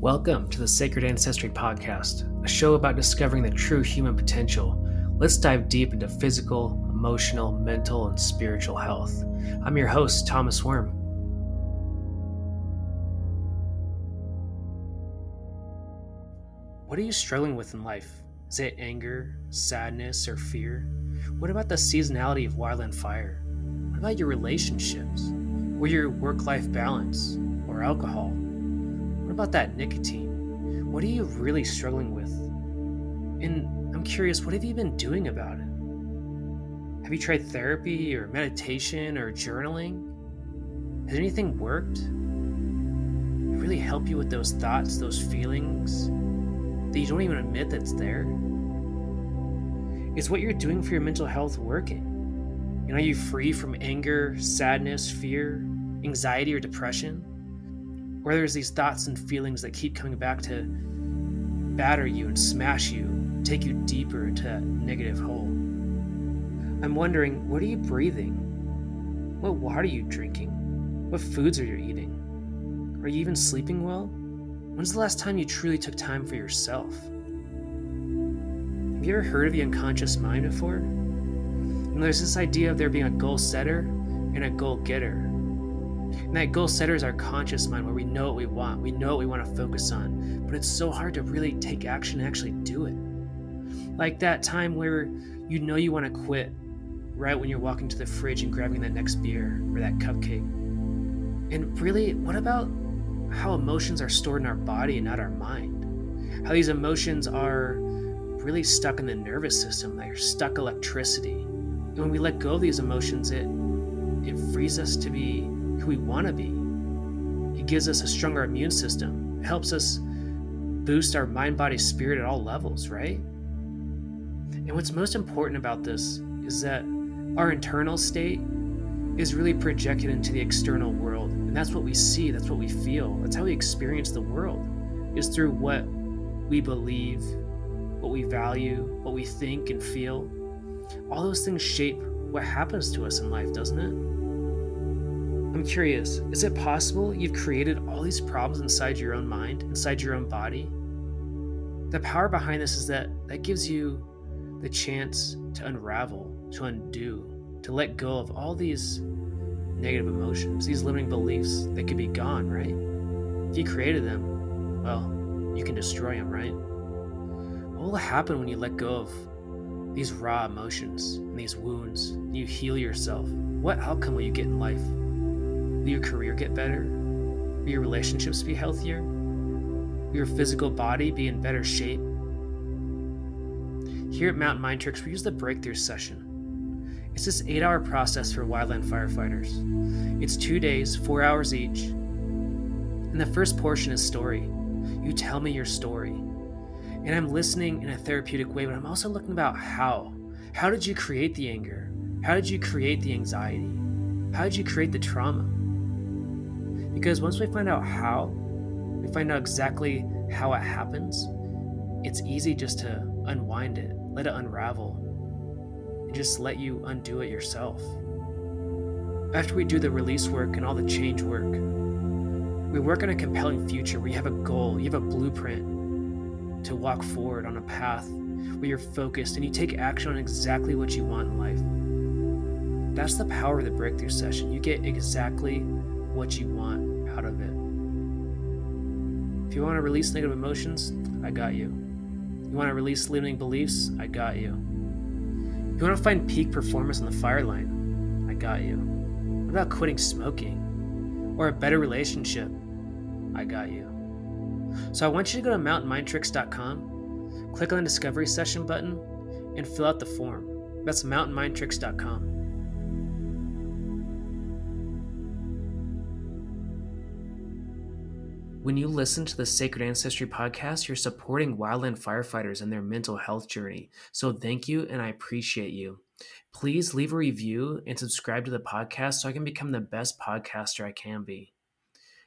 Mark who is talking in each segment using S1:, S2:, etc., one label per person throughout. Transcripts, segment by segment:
S1: Welcome to the Sacred Ancestry Podcast, a show about discovering the true human potential. Let's dive deep into physical, emotional, mental, and spiritual health. I'm your host, Thomas Worm. What are you struggling with in life? Is it anger, sadness, or fear? What about the seasonality of wildland fire? What about your relationships? Or your work life balance? Or alcohol? About that nicotine? What are you really struggling with? And I'm curious, what have you been doing about it? Have you tried therapy or meditation or journaling? Has anything worked? It really help you with those thoughts, those feelings that you don't even admit that's there? Is what you're doing for your mental health working? And are you free from anger, sadness, fear, anxiety, or depression? Where there's these thoughts and feelings that keep coming back to batter you and smash you, take you deeper into that negative hole. I'm wondering, what are you breathing? What water are you drinking? What foods are you eating? Are you even sleeping well? When's the last time you truly took time for yourself? Have you ever heard of the unconscious mind before? And there's this idea of there being a goal setter and a goal getter. And that goal setter is our conscious mind where we know what we want, we know what we want to focus on, but it's so hard to really take action and actually do it. Like that time where you know you want to quit right when you're walking to the fridge and grabbing that next beer or that cupcake. And really, what about how emotions are stored in our body and not our mind? How these emotions are really stuck in the nervous system, they're stuck electricity. And when we let go of these emotions, it it frees us to be who we want to be. It gives us a stronger immune system, it helps us boost our mind, body, spirit at all levels, right? And what's most important about this is that our internal state is really projected into the external world. And that's what we see, that's what we feel, that's how we experience the world, is through what we believe, what we value, what we think and feel. All those things shape what happens to us in life, doesn't it? I'm curious, is it possible you've created all these problems inside your own mind, inside your own body? The power behind this is that that gives you the chance to unravel, to undo, to let go of all these negative emotions, these limiting beliefs that could be gone, right? If you created them, well, you can destroy them, right? What will happen when you let go of these raw emotions and these wounds and you heal yourself? What outcome will you get in life? Will your career get better? Will your relationships be healthier? Will your physical body be in better shape? Here at Mountain Mind Tricks, we use the breakthrough session. It's this eight hour process for wildland firefighters. It's two days, four hours each. And the first portion is story. You tell me your story. And I'm listening in a therapeutic way, but I'm also looking about how. How did you create the anger? How did you create the anxiety? How did you create the trauma? Because once we find out how, we find out exactly how it happens, it's easy just to unwind it, let it unravel, and just let you undo it yourself. After we do the release work and all the change work, we work on a compelling future where you have a goal, you have a blueprint to walk forward on a path where you're focused and you take action on exactly what you want in life. That's the power of the breakthrough session. You get exactly what you want out of it. If you want to release negative emotions, I got you. You want to release limiting beliefs, I got you. You want to find peak performance on the fire line, I got you. What about quitting smoking? Or a better relationship? I got you. So I want you to go to mountainmindtricks.com, click on the discovery session button, and fill out the form. That's mountainmindtricks.com. When you listen to the Sacred Ancestry podcast, you're supporting wildland firefighters and their mental health journey. So thank you, and I appreciate you. Please leave a review and subscribe to the podcast so I can become the best podcaster I can be.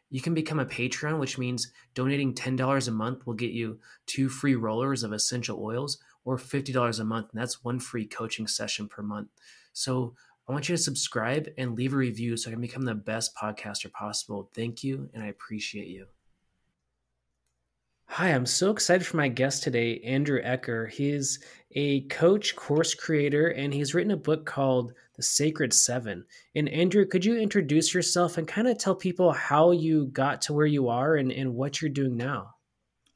S1: You can become a Patreon, which means donating $10 a month will get you two free rollers of essential oils or $50 a month, and that's one free coaching session per month. So I want you to subscribe and leave a review so I can become the best podcaster possible. Thank you, and I appreciate you. Hi, I'm so excited for my guest today, Andrew Ecker. He's a coach, course creator, and he's written a book called The Sacred Seven. And Andrew, could you introduce yourself and kind of tell people how you got to where you are and, and what you're doing now?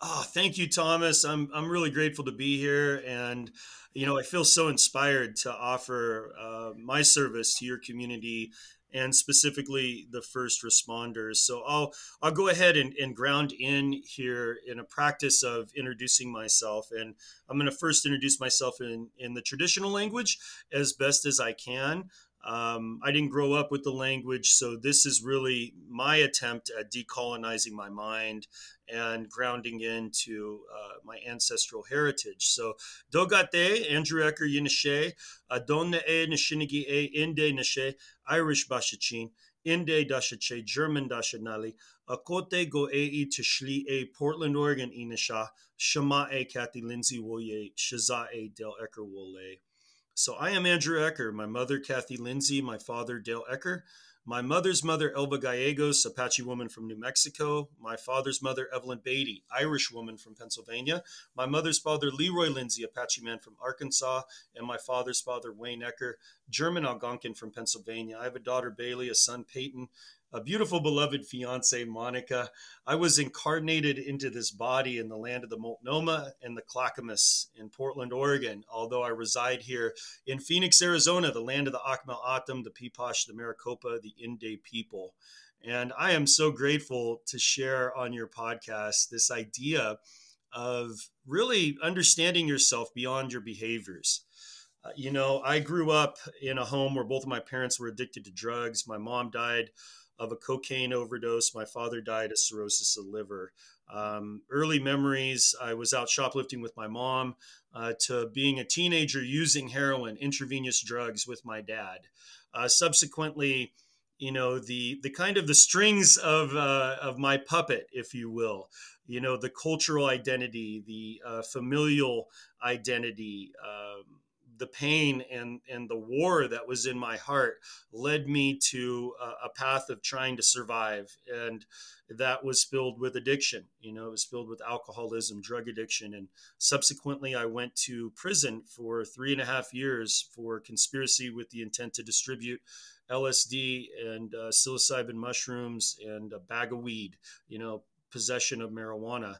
S2: Oh, thank you, Thomas. I'm I'm really grateful to be here, and you know I feel so inspired to offer uh, my service to your community and specifically the first responders. So I'll I'll go ahead and, and ground in here in a practice of introducing myself. And I'm going to first introduce myself in, in the traditional language as best as I can. Um, I didn't grow up with the language, so this is really my attempt at decolonizing my mind and grounding into uh, my ancestral heritage. So, Dogate, Andrew Ecker Yinishe, Adonne E Nishinigi E Inde Nishe, Irish Bashachin, Inde Dashache, German Dashanali, Akote Go E Tishli E, Portland, Oregon Inisha, Shama E Kathy Lindsay Woye, Shaza E Del Ecker Wole. So I am Andrew Ecker, my mother, Kathy Lindsay, my father, Dale Ecker. My mother's mother, Elva Gallegos, Apache woman from New Mexico. My father's mother, Evelyn Beatty, Irish woman from Pennsylvania. My mother's father, Leroy Lindsay, Apache man from Arkansas. And my father's father, Wayne Ecker, German Algonquin from Pennsylvania. I have a daughter, Bailey, a son, Peyton, a beautiful, beloved fiance, Monica. I was incarnated into this body in the land of the Multnomah and the Clackamas in Portland, Oregon, although I reside here in Phoenix, Arizona, the land of the Akimel O'odham, the Piipaash, the Maricopa, the Inde people. And I am so grateful to share on your podcast this idea of really understanding yourself beyond your behaviors. Uh, you know, I grew up in a home where both of my parents were addicted to drugs. My mom died of a cocaine overdose. My father died of cirrhosis of the liver. Um, early memories, I was out shoplifting with my mom, uh, to being a teenager using heroin, intravenous drugs with my dad. Uh, subsequently, you know the the kind of the strings of uh, of my puppet, if you will. You know the cultural identity, the uh, familial identity. Um, the pain and and the war that was in my heart led me to a, a, path of trying to survive and that was filled with addiction you know it was filled with alcoholism drug addiction and subsequently i went to prison for three and a half years for conspiracy with the intent to distribute lsd and uh, psilocybin mushrooms and a bag of weed you know possession of marijuana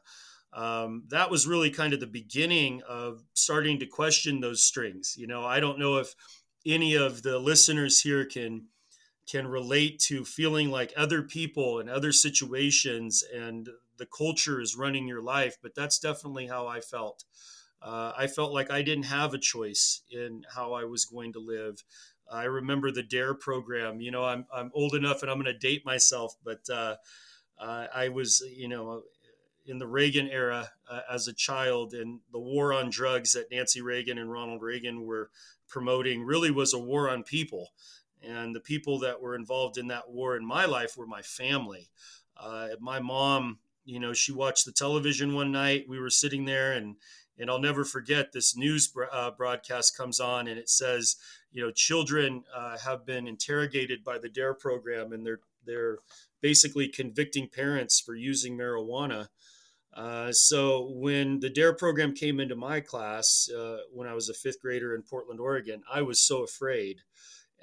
S2: um, that was really kind of the beginning of starting to question those strings. You know, I don't know if any of the listeners here can can relate to feeling like other people and other situations and the culture is running your life, but that's definitely how I felt. Uh, I felt like I didn't have a choice in how I was going to live. I remember the DARE program. You know, I'm I'm old enough, and I'm going to date myself, but uh, uh, I was, you know, in the Reagan era uh, as a child, and the war on drugs that Nancy Reagan and Ronald Reagan were promoting really was a war on people. And the people that were involved in that war in my life were my family. Uh, my mom, you know, she watched the television one night. We were sitting there, and and I'll never forget this news uh, broadcast comes on, and it says, you know, children uh, have been interrogated by the DARE program, and they're they're basically convicting parents for using marijuana. Uh, so when the DARE program came into my class uh, when I was a fifth grader in Portland, Oregon, I was so afraid.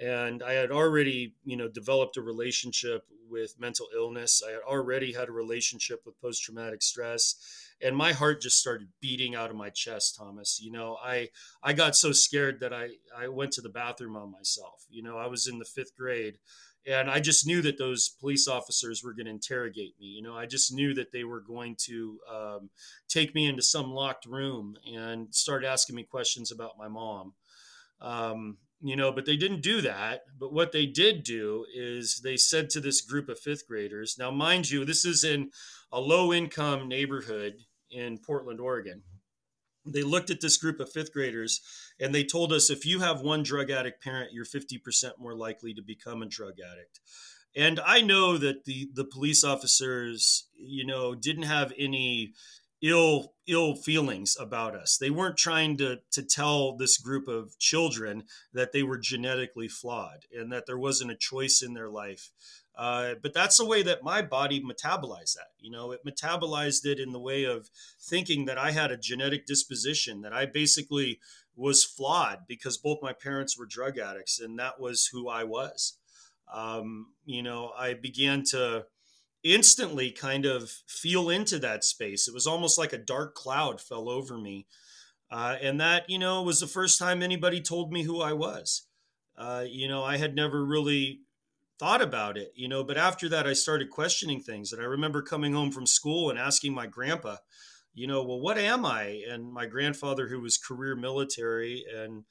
S2: And I had already, you know, developed a relationship with mental illness. I had already had a relationship with post-traumatic stress, and my heart just started beating out of my chest. Thomas, you know, I I got so scared that I I went to the bathroom on myself. You know, I was in the fifth grade, and I just knew that those police officers were going to interrogate me. You know, I just knew that they were going to um, take me into some locked room and start asking me questions about my mom. Um, you know, but they didn't do that. But what they did do is they said to this group of fifth graders, now, mind you, this is in a low income neighborhood in Portland, Oregon they looked at this group of fifth graders and they told us if you have one drug addict parent, you're 50% more likely to become a drug addict. And I know that the the police officers, you know, didn't have any ill ill feelings about us. They weren't trying to to tell this group of children that they were genetically flawed and that there wasn't a choice in their life. Uh, but that's the way that my body metabolized that. You know, it metabolized it in the way of thinking that I had a genetic disposition, that I basically was flawed because both my parents were drug addicts, and that was who I was. Um, you know, I began to instantly kind of feel into that space. It was almost like a dark cloud fell over me. Uh, and that, you know, was the first time anybody told me who I was. Uh, you know, I had never really thought about it, you know, but after that, I started questioning things. And I remember coming home from school and asking my grandpa, you know, well, what am I? And my grandfather, who was career military and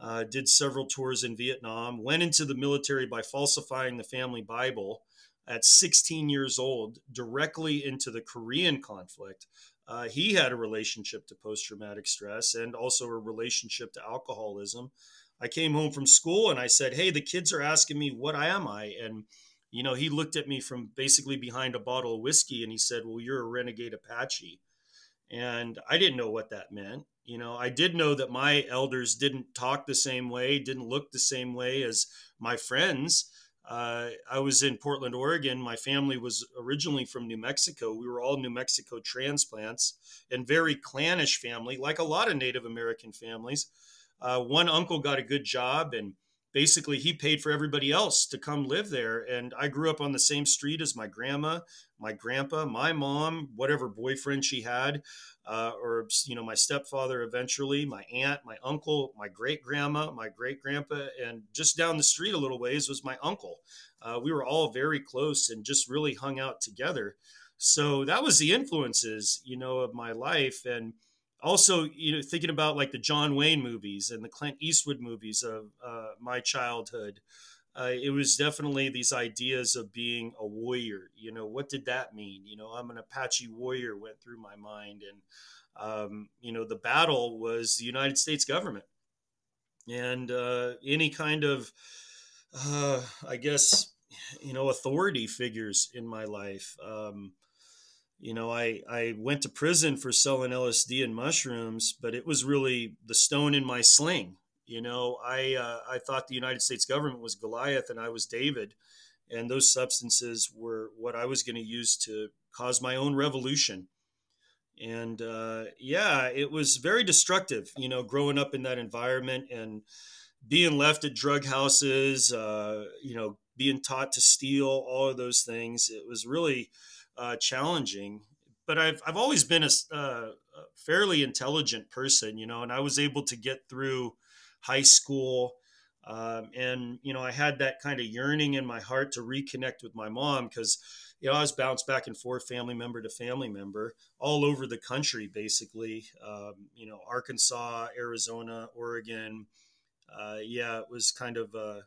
S2: uh, did several tours in Vietnam, went into the military by falsifying the family Bible at 16 years old directly into the Korean conflict. Uh, he had a relationship to post traumatic stress and also a relationship to alcoholism. I came home from school and I said, Hey, the kids are asking me, what I am I? And, you know, he looked at me from basically behind a bottle of whiskey and he said, Well, you're a renegade Apache. And I didn't know what that meant. You know, I did know that my elders didn't talk the same way, didn't look the same way as my friends. Uh, I was in Portland, Oregon. My family was originally from New Mexico. We were all New Mexico transplants and very clannish family, like a lot of Native American families. Uh, one uncle got a good job and basically he paid for everybody else to come live there. And I grew up on the same street as my grandma, my grandpa, my mom, whatever boyfriend she had uh, or you know my stepfather eventually my aunt my uncle my great grandma my great grandpa and just down the street a little ways was my uncle. Uh, we were all very close and just really hung out together. So that was the influences you know of my life. And also you know thinking about like the john wayne movies and the clint eastwood movies of uh, my childhood uh, it was definitely these ideas of being a warrior. You know, what did that mean? You know, I'm an Apache warrior went through my mind. And, um, you know, the battle was the United States government. And uh, any kind of, uh, I guess, you know, authority figures in my life. Um, you know, I, I went to prison for selling LSD and mushrooms, but it was really the stone in my sling you know, I uh, I thought the United States government was Goliath and I was David, and those substances were what I was going to use to cause my own revolution. And uh, yeah, it was very destructive. You know, growing up in that environment and being left at drug houses. Uh, you know, being taught to steal, all of those things. It was really uh, challenging. But I've I've always been a, uh, a fairly intelligent person, you know, and I was able to get through high school. Um, and, you know, I had that kind of yearning in my heart to reconnect with my mom because, you know, I was bounced back and forth, family member to family member, all over the country, basically. Um, you know, Arkansas, Arizona, Oregon. Uh, yeah, it was kind of, uh,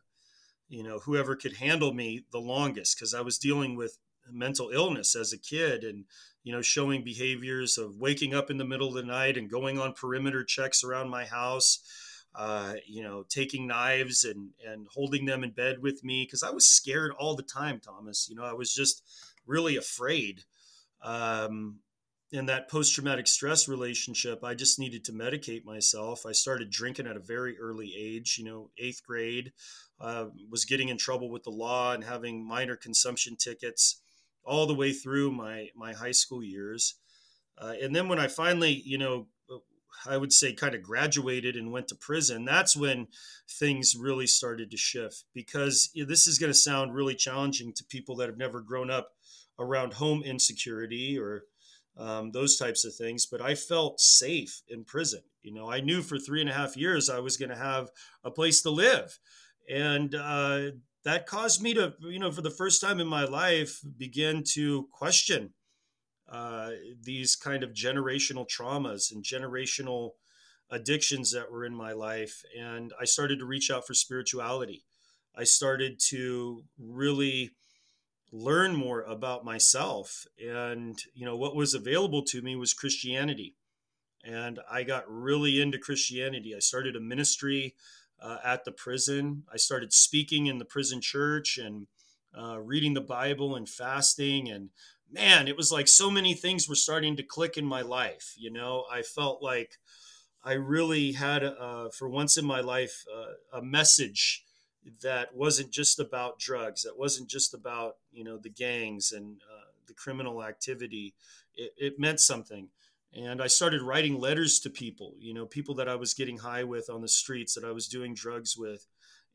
S2: you know, whoever could handle me the longest because I was dealing with mental illness as a kid and you know showing behaviors of waking up in the middle of the night and going on perimeter checks around my house uh, you know, taking knives and and holding them in bed with me because I was scared all the time, Thomas. You know, I was just really afraid. Um, in that post traumatic stress relationship, I just needed to medicate myself. I started drinking at a very early age, you know, eighth grade, uh, was getting in trouble with the law and having minor consumption tickets all the way through my, my high school years. Uh, and then when I finally, you know, I would say, kind of graduated and went to prison, that's when things really started to shift. Because this is going to sound really challenging to people that have never grown up around home insecurity or um, those types of things. But I felt safe in prison. You know, I knew for three and a half years I was going to have a place to live. And uh, that caused me to, you know, for the first time in my life, begin to question uh, these kind of generational traumas and generational addictions that were in my life. And I started to reach out for spirituality. I started to really learn more about myself. And, you know, what was available to me was Christianity. And I got really into Christianity. I started a ministry uh, at the prison. I started speaking in the prison church and uh, reading the Bible and fasting and man, it was like so many things were starting to click in my life. You know, I felt like I really had, uh, for once in my life, uh, a message that wasn't just about drugs, that wasn't just about, you know, the gangs and uh, the criminal activity. It, it meant something. And I started writing letters to people, you know, people that I was getting high with on the streets, that I was doing drugs with.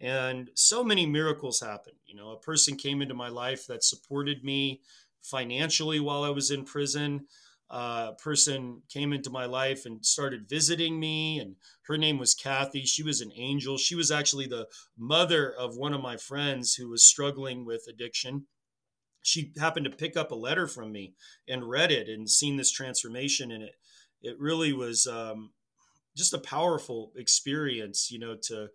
S2: And so many miracles happened. You know, a person came into my life that supported me financially while I was in prison. Uh, a person came into my life and started visiting me, and her name was Kathy. She was an angel. She was actually the mother of one of my friends who was struggling with addiction. She happened to pick up a letter from me and read it and seen this transformation in it. It really was um, just a powerful experience, you know, to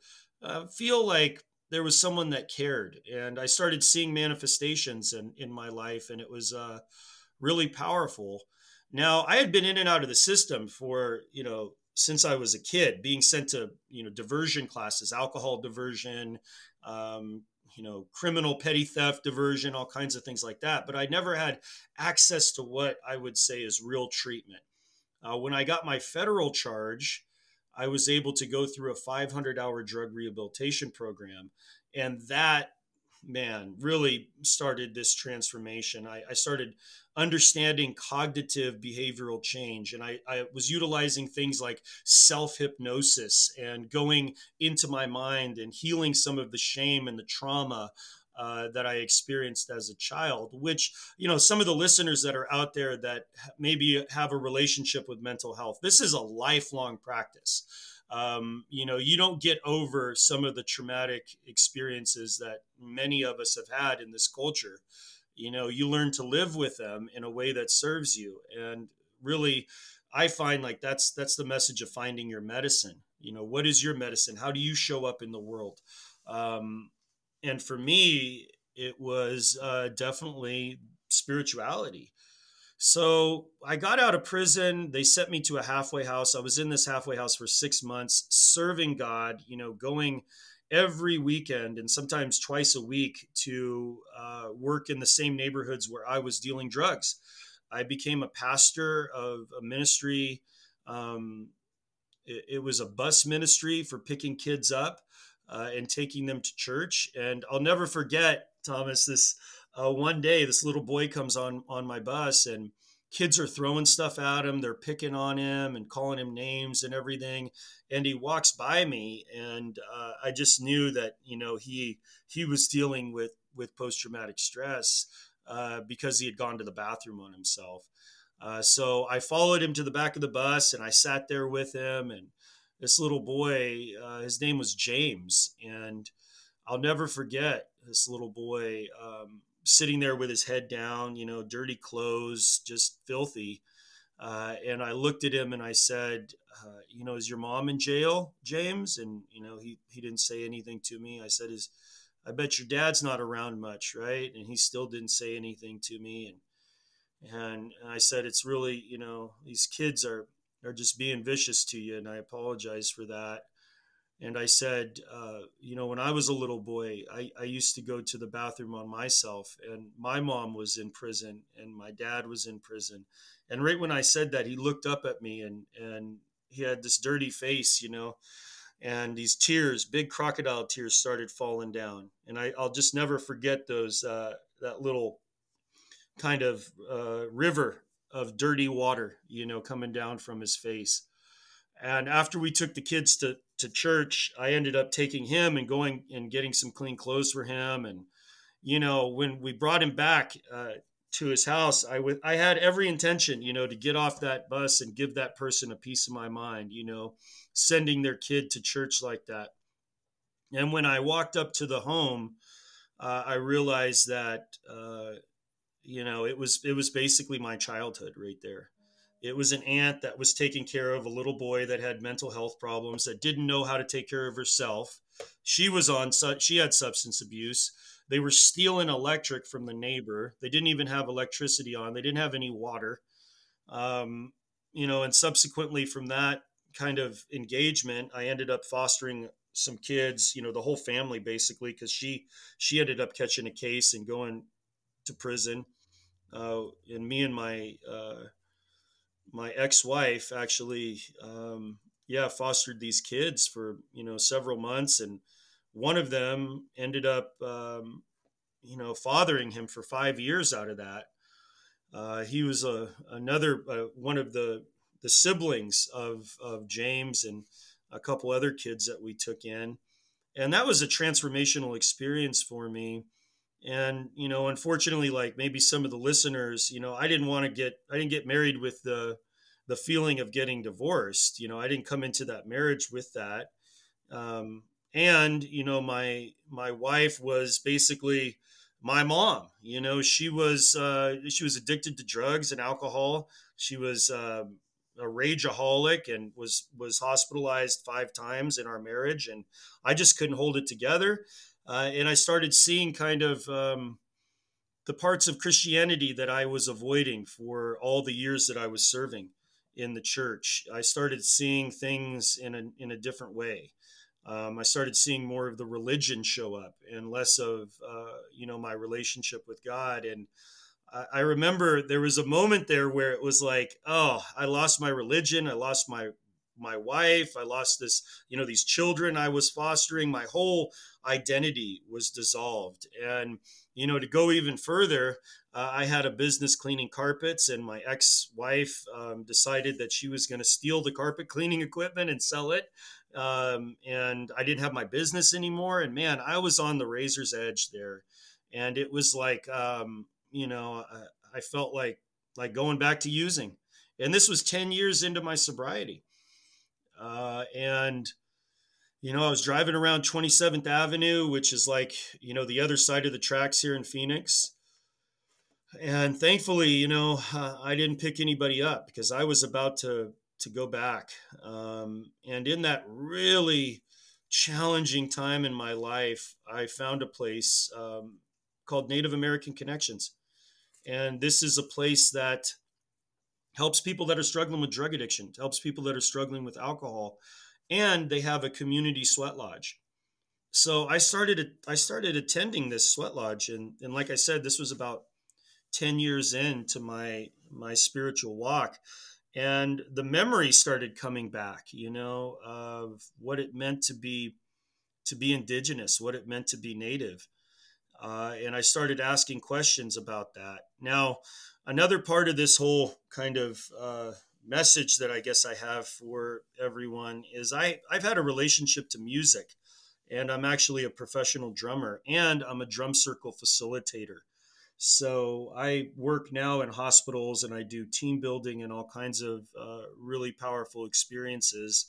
S2: uh, feel like there was someone that cared and i started seeing manifestations in, in my life and it was uh, really powerful now i had been in and out of the system for you know since i was a kid being sent to you know diversion classes alcohol diversion um, you know criminal petty theft diversion all kinds of things like that but i never had access to what i would say is real treatment uh, when i got my federal charge I was able to go through a 500 hour drug rehabilitation program. And that, man, really started this transformation. I, I started understanding cognitive behavioral change. And I, I was utilizing things like self hypnosis and going into my mind and healing some of the shame and the trauma uh, that I experienced as a child, which, you know, some of the listeners that are out there that maybe have a relationship with mental health, this is a lifelong practice. Um, you know, you don't get over some of the traumatic experiences that many of us have had in this culture. You know, you learn to live with them in a way that serves you. And really, I find like that's that's the message of finding your medicine. You know, what is your medicine? How do you show up in the world? Um, and for me, it was uh, definitely spirituality. So I got out of prison. They sent me to a halfway house. I was in this halfway house for six months, serving God, you know, going every weekend and sometimes twice a week to uh, work in the same neighborhoods where I was dealing drugs. I became a pastor of a ministry. Um, it, it was a bus ministry for picking kids up uh, and taking them to church. And I'll never forget, Thomas, this uh, one day, this little boy comes on on my bus and kids are throwing stuff at him. They're picking on him and calling him names and everything. And he walks by me, and uh, I just knew that you know he he was dealing with with post traumatic stress uh, because he had gone to the bathroom on himself. Uh, so I followed him to the back of the bus, and I sat there with him, and this little boy, uh, his name was James, and I'll never forget this little boy um, sitting there with his head down, you know, dirty clothes, just filthy. Uh, and I looked at him and I said, uh, "You know, is your mom in jail, James?" And you know, he he didn't say anything to me. I said, "Is I bet your dad's not around much, right?" And he still didn't say anything to me. And and, I said, "It's really, you know, these kids are are just being vicious to you, and I apologize for that. And I said, uh, you know, when I was a little boy, I, I used to go to the bathroom on myself, and my mom was in prison, and my dad was in prison. And right when I said that, he looked up at me, and and he had this dirty face, you know, and these tears, big crocodile tears, started falling down. And I, I'll just never forget those uh, that little kind of uh, river of dirty water, you know, coming down from his face. And after we took the kids to, to church, I ended up taking him and going and getting some clean clothes for him. And, you know, when we brought him back uh, to his house, I, w- I had every intention, you know, to get off that bus and give that person a piece of my mind, you know, sending their kid to church like that. And when I walked up to the home, uh, I realized that uh, you know it was it was basically my childhood right there it was an aunt that was taking care of a little boy that had mental health problems that didn't know how to take care of herself. She was on she had substance abuse. They were stealing electric from the neighbor. They didn't even have electricity on. They didn't have any water. Um, you know and subsequently from that kind of engagement i ended up fostering some kids you know the whole family basically because she she ended up catching a case and going to prison. Uh, and me and my uh, my ex-wife actually um, yeah fostered these kids for you know several months and one of them ended up um, you know fathering him for five years out of that. Uh, he was a another uh, one of the the siblings of of James and a couple other kids that we took in. And that was a transformational experience for me. And you know unfortunately like maybe some of the listeners you know i didn't want to get i didn't get married with the the feeling of getting divorced you know i didn't come into that marriage with that. Um, and you know my my wife was basically my mom you know she was uh, she was addicted to drugs and alcohol. She was uh, a rageaholic and was was hospitalized five times in our marriage and i just couldn't hold it together. Uh, and I started seeing kind of um, the parts of Christianity that I was avoiding for all the years that I was serving in the church. I started seeing things in a in a different way. Um, I started seeing more of the religion show up and less of uh, you know my relationship with God. And I, I remember there was a moment there where it was like, oh, I lost my religion, I lost my my wife, I lost this you know these children I was fostering. My whole identity was dissolved. And, you know, to go even further, uh, I had a business cleaning carpets, and my ex wife um, decided that she was going to steal the carpet cleaning equipment and sell it. Um, and I didn't have my business anymore. And man, I was on the razor's edge there. And it was like, um, you know, I, I felt like like going back to using. And this was 10 years into my sobriety. Uh, and you know, I was driving around 27th Avenue, which is like, you know, the other side of the tracks here in Phoenix. And thankfully, you know, uh, I didn't pick anybody up because I was about to to go back. Um, and in that really challenging time in my life, I found a place um, called Native American Connections. And this is a place that helps people that are struggling with drug addiction, helps people that are struggling with alcohol, and they have a community sweat lodge. So I started I started attending this sweat lodge, and and like I said, this was about ten years into my my spiritual walk, and the memory started coming back. You know of what it meant to be to be indigenous, what it meant to be native. Uh, and I started asking questions about that. Now, another part of this whole kind of uh, message that I guess I have for everyone is I, I've had a relationship to music, and I'm actually a professional drummer, and I'm a drum circle facilitator. So I work now in hospitals and I do team building and all kinds of uh, really powerful experiences.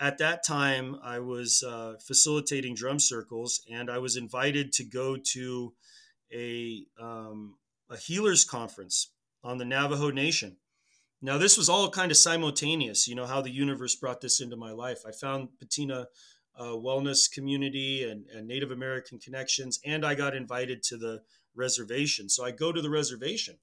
S2: At that time, I was uh, facilitating drum circles, and I was invited to go to a um, a healers conference on the Navajo Nation now, this was all kind of simultaneous, you know, how the universe brought this into my life. I found Patina uh, Wellness Community and, and Native American connections, and I got invited to the reservation. So I go to the reservation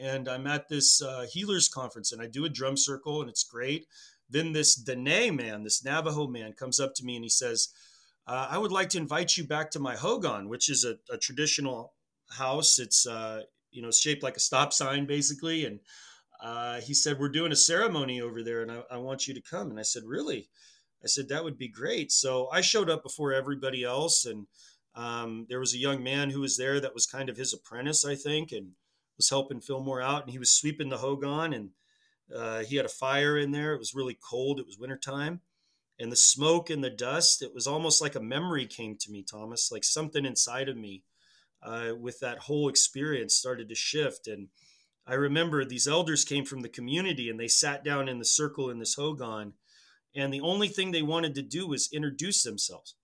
S2: and I'm at this uh, healers conference and I do a drum circle and it's great. Then this Dene man, this Navajo man, comes up to me and he says, uh, I would like to invite you back to my Hogan, which is a, a traditional house. It's, uh, you know, shaped like a stop sign basically. And uh, he said, We're doing a ceremony over there and I, I want you to come. And I said, Really? I said, That would be great. So I showed up before everybody else. And um, there was a young man who was there that was kind of his apprentice, I think, and was helping Fillmore out. And he was sweeping the Hogan and uh, he had a fire in there. It was really cold. It was wintertime. And the smoke and the dust, it was almost like a memory came to me, Thomas, like something inside of me uh, with that whole experience started to shift. And I remember these elders came from the community and they sat down in the circle in this Hogan. And the only thing they wanted to do was introduce themselves.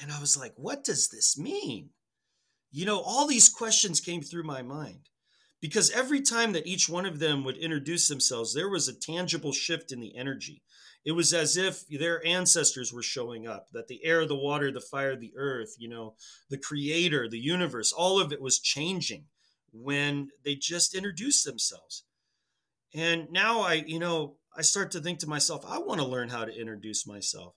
S2: And I was like, what does this mean? You know, all these questions came through my mind because every time that each one of them would introduce themselves, there was a tangible shift in the energy. It was as if their ancestors were showing up, that the air, the water, the fire, the earth, you know, the creator, the universe, all of it was changing when they just introduced themselves. And now I, you know, I start to think to myself, I want to learn how to introduce myself.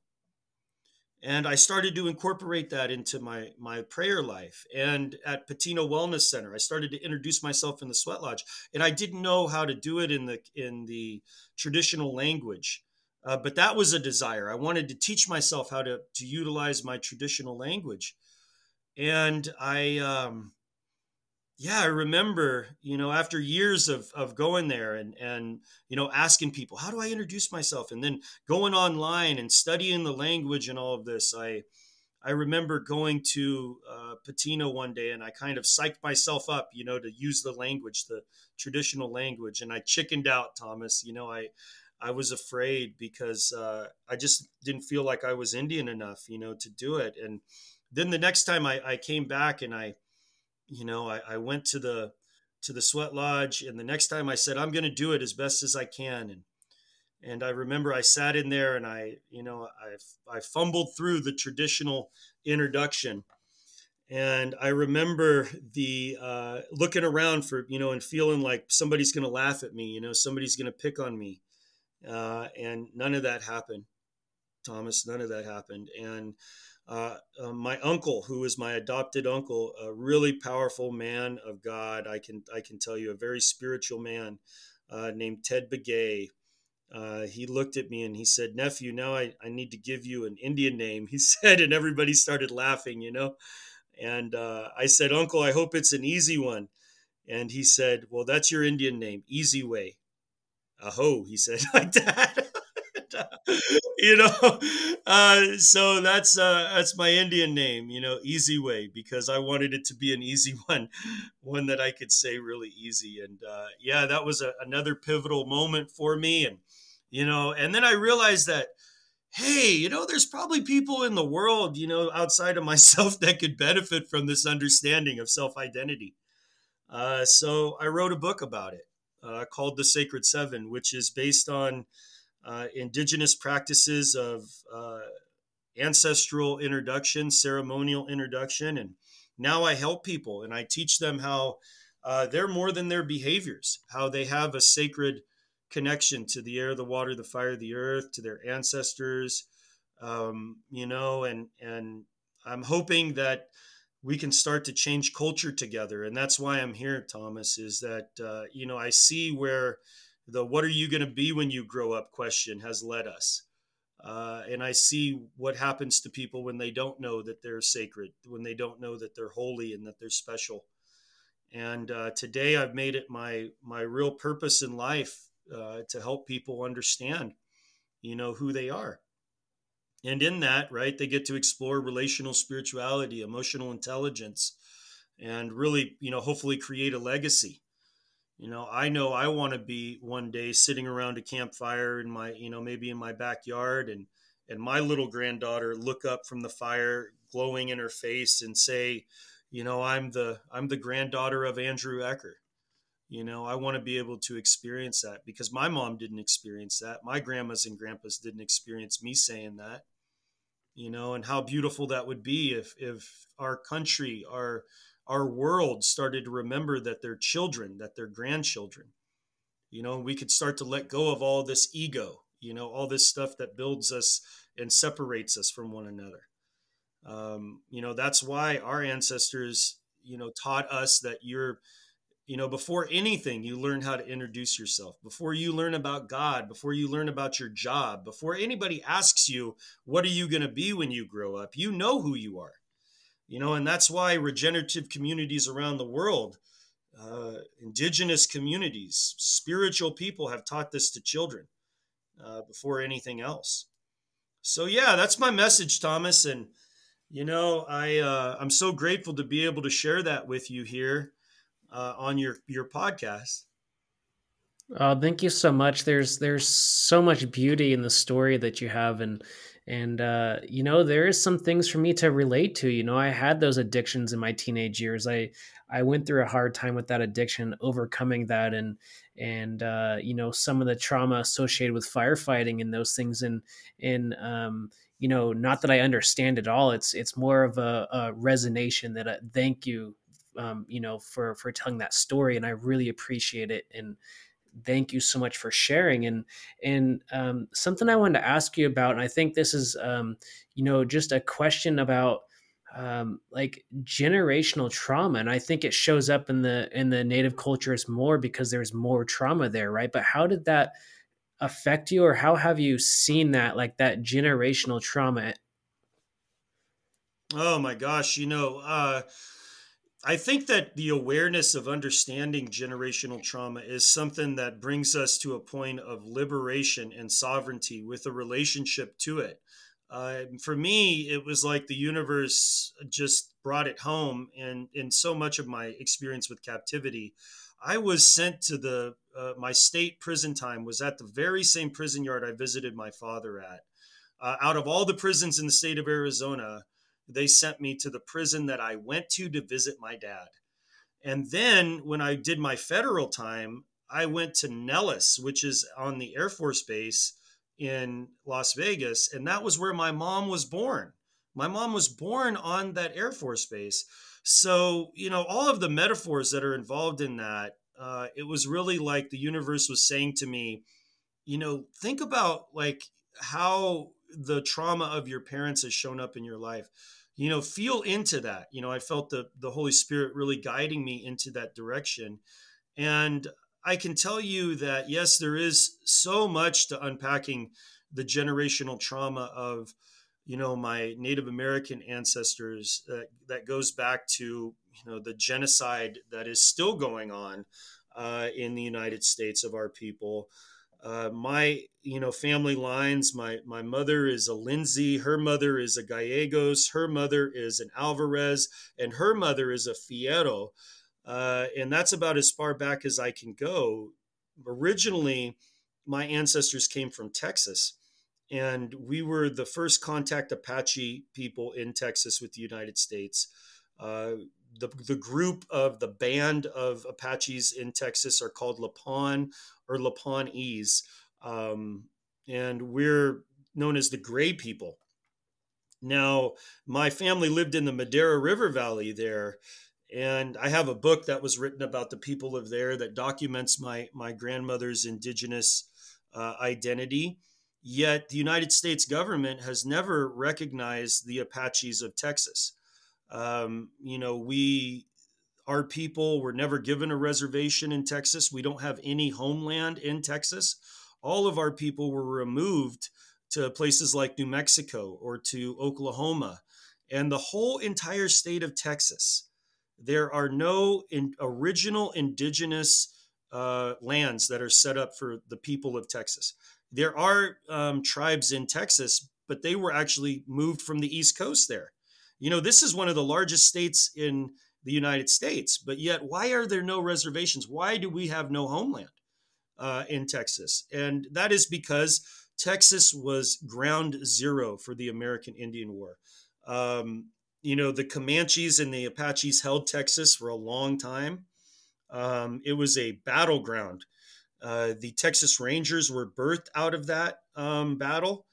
S2: and I started to incorporate that into my my prayer life. And at Patina Wellness Center, I started to introduce myself in the sweat lodge, and I didn't know how to do it in the in the traditional language, uh, but that was a desire. I wanted to teach myself how to to utilize my traditional language, and I. Um, yeah, I remember, you know, after years of, of going there and, and, you know, asking people, how do I introduce myself? And then going online and studying the language and all of this, I, I remember going to uh, one day and I kind of psyched myself up, you know, to use the language, the traditional language. And I chickened out, Thomas, you know, I, I was afraid because uh, I just didn't feel like I was Indian enough, you know, to do it. And then the next time I, I came back and I, you know, I, I went to the to the sweat lodge, and the next time I said I'm going to do it as best as I can, and and I remember I sat in there and I, you know, I I fumbled through the traditional introduction, and I remember the uh, looking around for you know and feeling like somebody's going to laugh at me, you know, somebody's going to pick on me, uh, and none of that happened, Thomas. None of that happened, and uh, uh, my uncle, who is my adopted uncle, a really powerful man of God. I can I can tell you, a very spiritual man uh, named Ted Begay. Uh, he looked at me and he said, "Nephew, now I, I need to give you an Indian name." He said, and everybody started laughing, you know. And uh, I said, "Uncle, I hope it's an easy one." And he said, "Well, that's your Indian name, Easy Way." Aho, he said like that. you know uh, so that's uh, that's my indian name you know easy way because i wanted it to be an easy one one that i could say really easy. And uh, yeah that was a, another pivotal moment for me. And you know and then i realized that hey you know there's probably people in the world you know outside of myself that could benefit from this understanding of self-identity. Uh, so i wrote a book about it uh, called the sacred seven which is based on uh, indigenous practices of uh, ancestral introduction, ceremonial introduction. And now I help people and I teach them how uh, they're more than their behaviors, how they have a sacred connection to the air, the water, the fire, the earth, to their ancestors, um, you know, and, and I'm hoping that we can start to change culture together. And that's why I'm here, Thomas, is that, uh, you know, I see where the what are you going to be when you grow up question has led us. Uh, and I see what happens to people when they don't know that they're sacred, when they don't know that they're holy and that they're special. And uh, today I've made it my my real purpose in life uh, to help people understand, you know, who they are. And in that, right, they get to explore relational spirituality, emotional intelligence, and really, you know, hopefully create a legacy. You know i know i want to be one day sitting around a campfire in my you know maybe in my backyard and and my little granddaughter look up from the fire glowing in her face and say you know i'm the i'm the granddaughter of andrew ecker you know i want to be able to experience that because my mom didn't experience that my grandmas and grandpas didn't experience me saying that you know and how beautiful that would be if if our country our our world started to remember that they're children, that they're grandchildren. You know, we could start to let go of all this ego, you know, all this stuff that builds us and separates us from one another. Um, you know, that's why our ancestors, you know, taught us that you're, you know, before anything, you learn how to introduce yourself. Before you learn about God, before you learn about your job, before anybody asks you, what are you going to be when you grow up, you know who you are you know, and that's why regenerative communities around the world, uh, indigenous communities, spiritual people have taught this to children uh, before anything else. So yeah, that's my message, Thomas, and you know, I uh, I'm so grateful to be able to share that with you here uh, on your your podcast.
S1: Oh, thank you so much. There's there's so much beauty in the story that you have, and and uh, you know there is some things for me to relate to you know i had those addictions in my teenage years i i went through a hard time with that addiction overcoming that and and uh, you know some of the trauma associated with firefighting and those things and and um, you know not that i understand it all it's it's more of a, a resonation that I, thank you um, you know for for telling that story and i really appreciate it and thank you so much for sharing. And and um, something I wanted to ask you about, and I think this is um, you know just a question about um, like generational trauma, and I think it shows up in the in the native cultures more because there's more trauma there, right? But how did that affect you, or how have you seen that like that generational trauma?
S2: Oh my gosh, you know. Uh, I think that the awareness of understanding generational trauma is something that brings us to a point of liberation and sovereignty with a relationship to it. Uh, for me, it was like the universe just brought it home. And in so much of my experience with captivity, I was sent to the uh, my state prison time was at the very same prison yard I visited my father at. Uh, out of all the prisons in the state of Arizona, they sent me to the prison that I went to to visit my dad. And then when I did my federal time, I went to Nellis, which is on the Air Force Base in Las Vegas. And that was where my mom was born. My mom was born on that Air Force Base. So, you know, all of the metaphors that are involved in that, uh, it was really like the universe was saying to me, you know, think about like how the trauma of your parents has shown up in your life. You know feel into that. You know i felt the the holy spirit really guiding me into that direction. And i can tell you that yes there is so much to unpacking the generational trauma of you know my native american ancestors uh, that goes back to you know the genocide that is still going on uh, in the united states of our people uh, my you know family lines my my mother is a lindsay her mother is a gallegos her mother is an alvarez and her mother is a fierro. Uh, and that's about as far back as i can go. Originally my ancestors came from texas and we were the first contact apache people in texas with the united states. Uh, the, the group of the band of Apaches in Texas are called Lipan or Lipawnese. Um, and we're known as the Gray people. Now, my family lived in the Madera River Valley there, and I have a book that was written about the people of there that documents my my grandmother's indigenous uh, identity. Yet the United States government has never recognized the Apaches of Texas. Um, you know, we, our people were never given a reservation in Texas. We don't have any homeland in Texas. All of our people were removed to places like New Mexico or to Oklahoma and the whole entire state of Texas. There are no in, original indigenous uh, lands that are set up for the people of Texas. There are um, tribes in Texas, but they were actually moved from the East Coast there. You know, this is one of the largest states in the United States, but yet why are there no reservations? Why do we have no homeland uh, in Texas? And that is because Texas was ground zero for the American Indian War. Um, you know, the Comanches and the Apaches held Texas for a long time. Um, it was a battleground. Uh, the Texas Rangers were birthed out of that um, battle.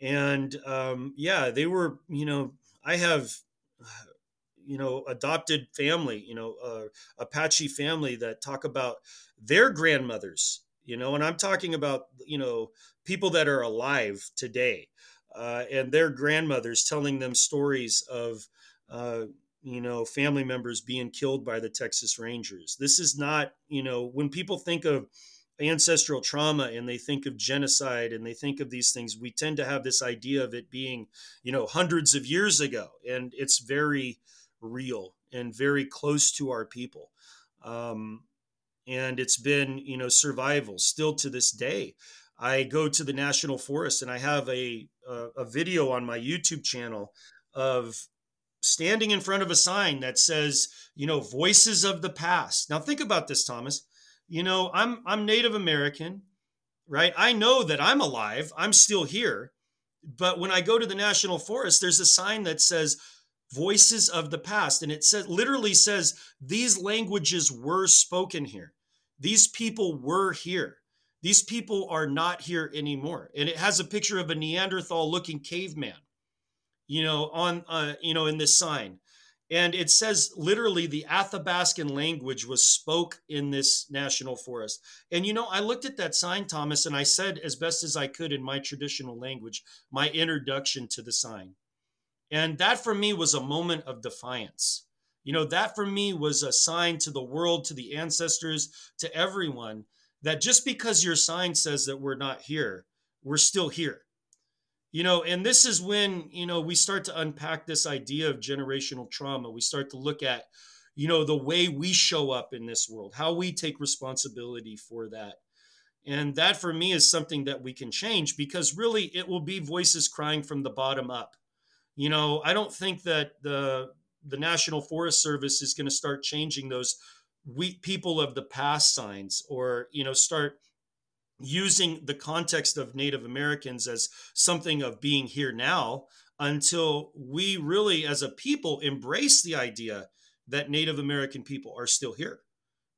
S2: And um, yeah, they were, you know, I have, you know, adopted family, you know, uh, Apache family that talk about their grandmothers, you know, and I'm talking about, you know, people that are alive today uh, and their grandmothers telling them stories of, uh, you know, family members being killed by the Texas Rangers. This is not, you know, when people think of ancestral trauma and they think of genocide and they think of these things we tend to have this idea of it being you know hundreds of years ago and it's very real and very close to our people. Um, and it's been you know survival still to this day. I go to the national forest and i have a, a, a video on my youtube channel of standing in front of a sign that says you know voices of the past. Now think about this thomas you know, I'm I'm Native American, right? I know that I'm alive. I'm still here. But when I go to the national forest, there's a sign that says voices of the past and it says literally says these languages were spoken here. These people were here. These people are not here anymore. And it has a picture of a Neanderthal looking caveman, you know, on uh, you know, in this sign. And it says literally the Athabascan language was spoke in this national forest. And you know, I looked at that sign, Thomas, and I said as best as I could in my traditional language, my introduction to the sign. And that for me was a moment of defiance. You know, that for me was a sign to the world, to the ancestors, to everyone that just because your sign says that we're not here, we're still here you know and this is when you know we start to unpack this idea of generational trauma. We start to look at you know the way we show up in this world how we take responsibility for that. And that for me is something that we can change because really it will be voices crying from the bottom up. You know i don't think that the the national forest service is going to start changing those we people of the past signs or you know start using the context of Native Americans as something of being here now until we really, as a people, embrace the idea that Native American people are still here,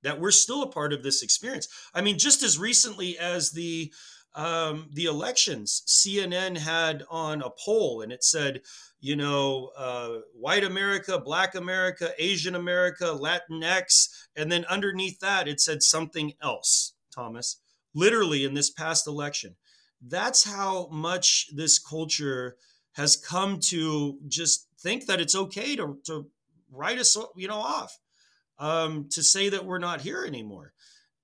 S2: that we're still a part of this experience. I mean, just as recently as the um, the elections, CNN had on a poll and it said, you know, uh, white America, black America, Asian America, Latinx. And then underneath that, it said something else, Thomas literally in this past election. That's how much this culture has come to just think that it's okay to, to write us, you know, off, um, to say that we're not here anymore.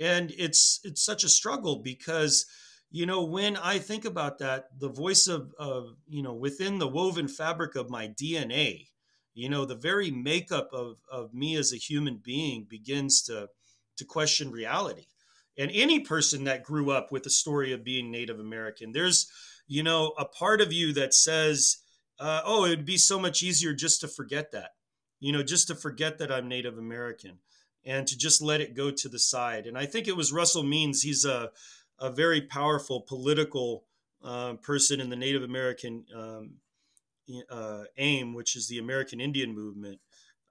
S2: And it's it's such a struggle because, you know, when I think about that, the voice of, of you know, within the woven fabric of my DNA, you know, the very makeup of, of me as a human being begins to to question reality and any person that grew up with the story of being Native American, there's, you know, a part of you that says, uh, oh, it would be so much easier just to forget that, you know, just to forget that I'm Native American and to just let it go to the side. And I think it was Russell Means. He's a, a very powerful political uh, person in the Native American um, uh, AIM, which is the American Indian movement.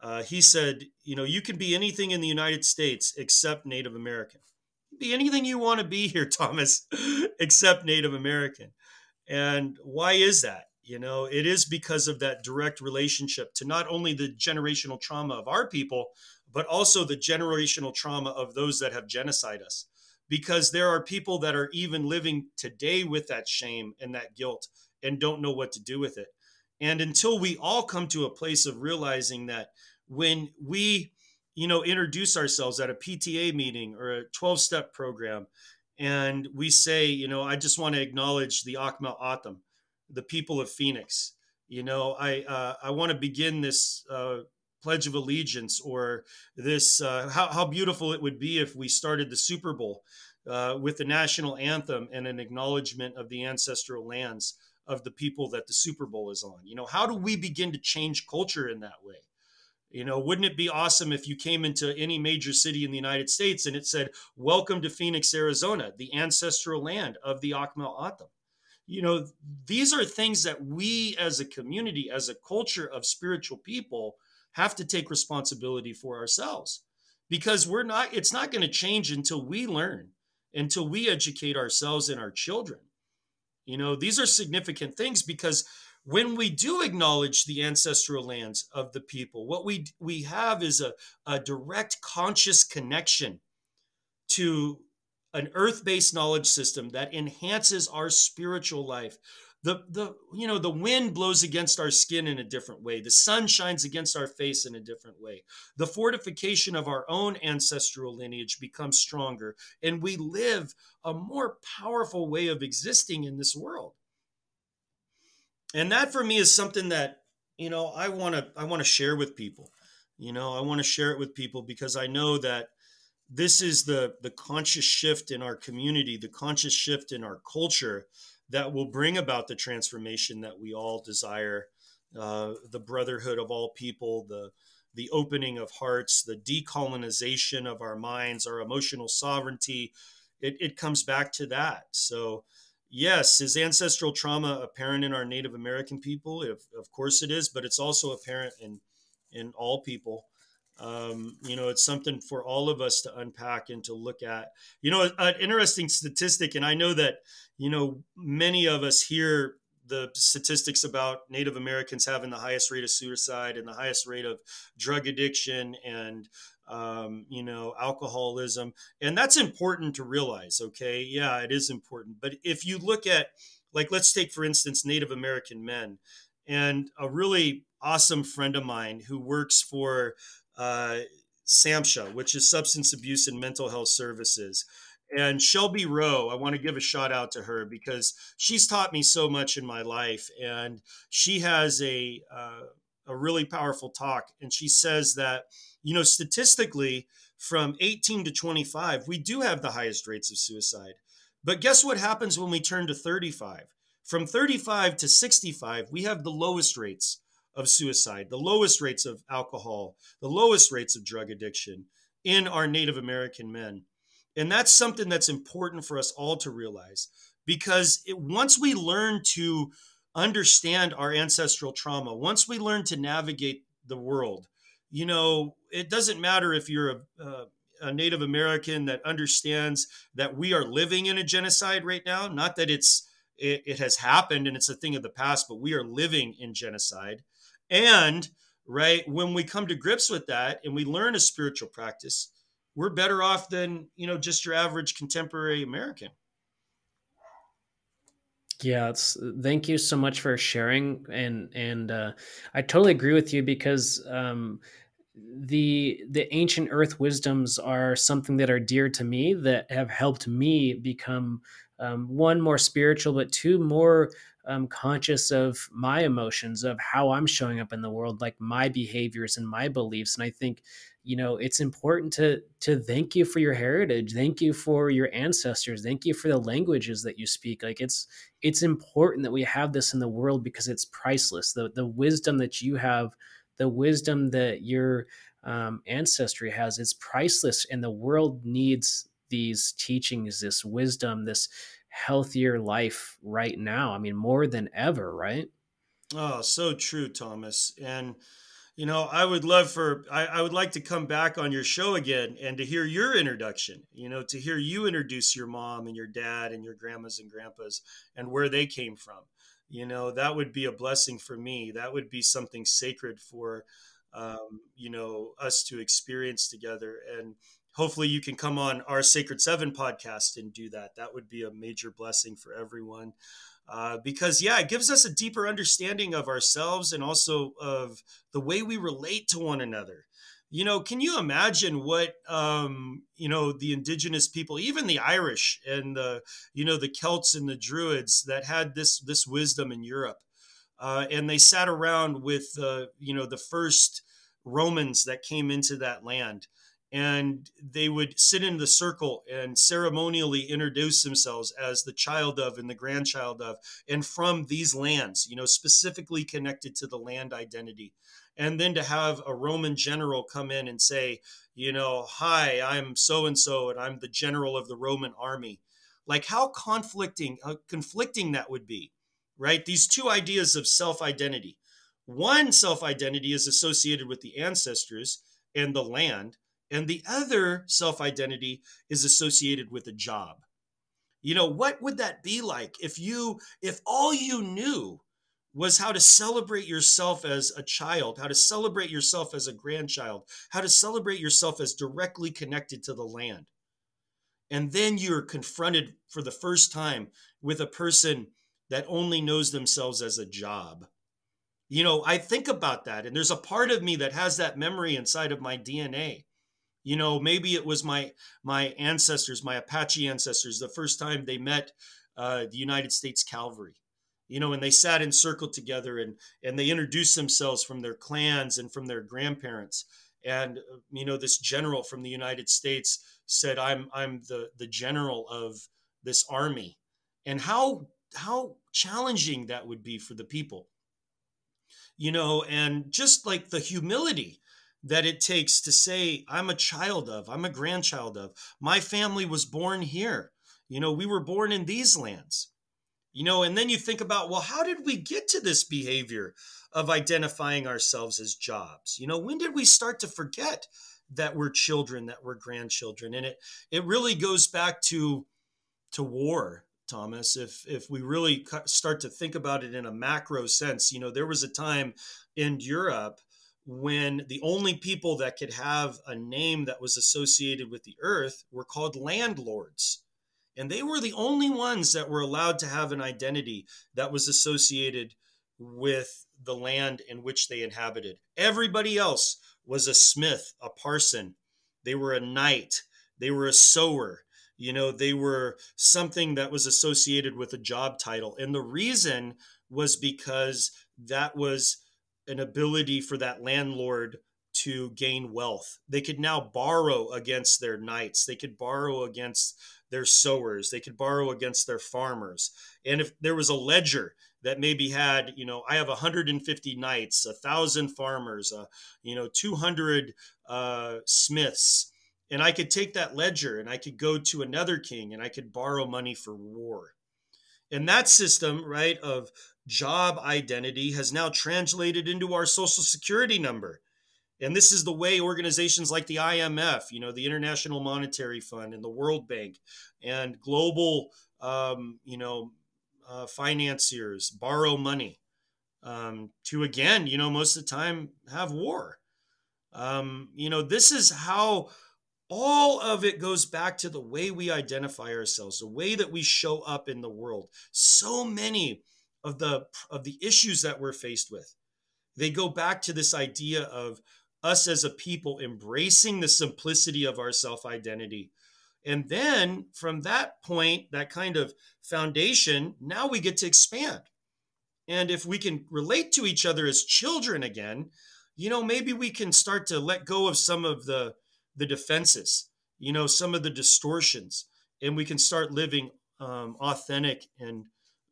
S2: Uh, he said, you know, you can be anything in the United States except Native American be anything you want to be here, Thomas, except Native American. And why is that? You know, it is because of that direct relationship to not only the generational trauma of our people, but also the generational trauma of those that have genocide us. Because there are people that are even living today with that shame and that guilt and don't know what to do with it. And until we all come to a place of realizing that when we you know, introduce ourselves at a PTA meeting or a 12 step program. And we say, you know, I just want to acknowledge the Akimel O'odham, the people of Phoenix. You know, I, uh, I want to begin this uh, Pledge of Allegiance or this, uh, how, how beautiful it would be if we started the Super Bowl uh, with the national anthem and an acknowledgement of the ancestral lands of the people that the Super Bowl is on. You know, how do we begin to change culture in that way? You know, wouldn't it be awesome if you came into any major city in the United States and it said, Welcome to Phoenix, Arizona, the ancestral land of the Akimel O'odham? You know, these are things that we as a community, as a culture of spiritual people, have to take responsibility for ourselves because we're not, it's not going to change until we learn, until we educate ourselves and our children. You know, these are significant things because when we do acknowledge the ancestral lands of the people, what we we have is a, a direct conscious connection to an earth-based knowledge system that enhances our spiritual life. The the you know the wind blows against our skin in a different way. The sun shines against our face in a different way. The fortification of our own ancestral lineage becomes stronger, and we live a more powerful way of existing in this world and that for me is something that you know i want to i want to share with people. You know i want to share it with people because i know that this is the the conscious shift in our community the conscious shift in our culture that will bring about the transformation that we all desire. Uh, the brotherhood of all people the the opening of hearts the decolonization of our minds our emotional sovereignty. It, it comes back to that. So yes, is ancestral trauma apparent in our Native American people? If, of course it is, but it's also apparent in in all people. Um, you know, it's something for all of us to unpack and to look at. You know, an interesting statistic, and I know that you know many of us hear the statistics about Native Americans having the highest rate of suicide and the highest rate of drug addiction and um, you know alcoholism, and that's important to realize. Okay, yeah, it is important. But if you look at like let's take for instance Native American men, and a really awesome friend of mine who works for uh, SAMHSA, which is Substance Abuse and Mental Health Services. And Shelby Rowe, I want to give a shout out to her because she's taught me so much in my life. And she has a, uh, a really powerful talk. And she says that, you know, statistically, from 18 to 25, we do have the highest rates of suicide. But guess what happens when we turn to 35? From 35 to 65, we have the lowest rates of suicide, the lowest rates of alcohol, the lowest rates of drug addiction in our Native American men. And that's something that's important for us all to realize because it, once we learn to understand our ancestral trauma, once we learn to navigate the world, you know, it doesn't matter if you're a, a, a Native American that understands that we are living in a genocide right now, not that it's it, it has happened and it's a thing of the past, but we are living in genocide. And right when we come to grips with that and we learn a spiritual practice, we're better off than you know just your average contemporary American.
S1: Yeah, it's thank you so much for sharing, and and uh, I totally agree with you because um, the the ancient earth wisdoms are something that are dear to me that have helped me become um, one more spiritual, but two more um, conscious of my emotions, of how I'm showing up in the world, like my behaviors and my beliefs. And I think, you know, it's important to to thank you for your heritage, thank you for your ancestors, thank you for the languages that you speak. Like it's it's important that we have this in the world because it's priceless. The the wisdom that you have, the wisdom that your um, ancestry has, it's priceless, and the world needs these teachings, this wisdom, this healthier life right now. I mean, more than ever, right?
S2: Oh, so true, Thomas. And you know, I would love for I, I, would like to come back on your show again and to hear your introduction. You know, to hear you introduce your mom and your dad and your grandmas and grandpas and where they came from. You know, that would be a blessing for me. That would be something sacred for um, you know us to experience together. And hopefully you can come on our Sacred Seven podcast and do that. That would be a major blessing for everyone. Uh, because yeah, it gives us a deeper understanding of ourselves and also of the way we relate to one another. You know, can you imagine what um, you know the indigenous people, even the Irish and the you know the Celts and the Druids that had this this wisdom in Europe, uh, and they sat around with uh, you know the first Romans that came into that land and they would sit in the circle and ceremonially introduce themselves as the child of and the grandchild of and from these lands you know specifically connected to the land identity. And then to have a roman general come in and say you know hi i'm so and so and i'm the general of the roman army. Like how conflicting how conflicting that would be right? These two ideas of self identity one self identity is associated with the ancestors and the land and the other self identity is associated with a job. You know, what would that be like if you, if all you knew was how to celebrate yourself as a child, how to celebrate yourself as a grandchild, how to celebrate yourself as directly connected to the land? And then you're confronted for the first time with a person that only knows themselves as a job. You know, I think about that, and there's a part of me that has that memory inside of my DNA you know maybe it was my my ancestors my apache ancestors the first time they met uh, the united states cavalry you know and they sat in circle together and and they introduced themselves from their clans and from their grandparents. And you know this general from the united states said i'm i'm the the general of this army. And how how challenging that would be for the people. You know and just like the humility that it takes to say, I'm a child of, I'm a grandchild of, my family was born here. You know, we were born in these lands. You know, and then you think about, well, how did we get to this behavior of identifying ourselves as jobs? You know, when did we start to forget that we're children, that we're grandchildren? And it it really goes back to to war, Thomas. If if we really start to think about it in a macro sense, you know, there was a time in Europe when the only people that could have a name that was associated with the earth were called landlords. And they were the only ones that were allowed to have an identity that was associated with the land in which they inhabited. Everybody else was a smith, a parson, they were a knight, they were a sower, you know, they were something that was associated with a job title. And the reason was because that was an ability for that landlord to gain wealth. They could now borrow against their knights, they could borrow against their sowers, they could borrow against their farmers. And if there was a ledger that maybe had, you know, I have 150 knights, a thousand farmers, uh, you know, 200 uh, smiths, and I could take that ledger and I could go to another king and I could borrow money for war. And that system, right, of job identity has now translated into our social security number. And this is the way organizations like the IMF, you know, the International Monetary Fund and the World Bank and global, um, you know, uh, financiers borrow money um, to, again, you know, most of the time have war. Um, you know, this is how all of it goes back to the way we identify ourselves, the way that we show up in the world. So many of the of the issues that we're faced with, they go back to this idea of us as a people embracing the simplicity of our self-identity. And then from that point, that kind of foundation, now we get to expand. And if we can relate to each other as children again, you know, maybe we can start to let go of some of the the defenses, you know, some of the distortions, and we can start living um, authentic and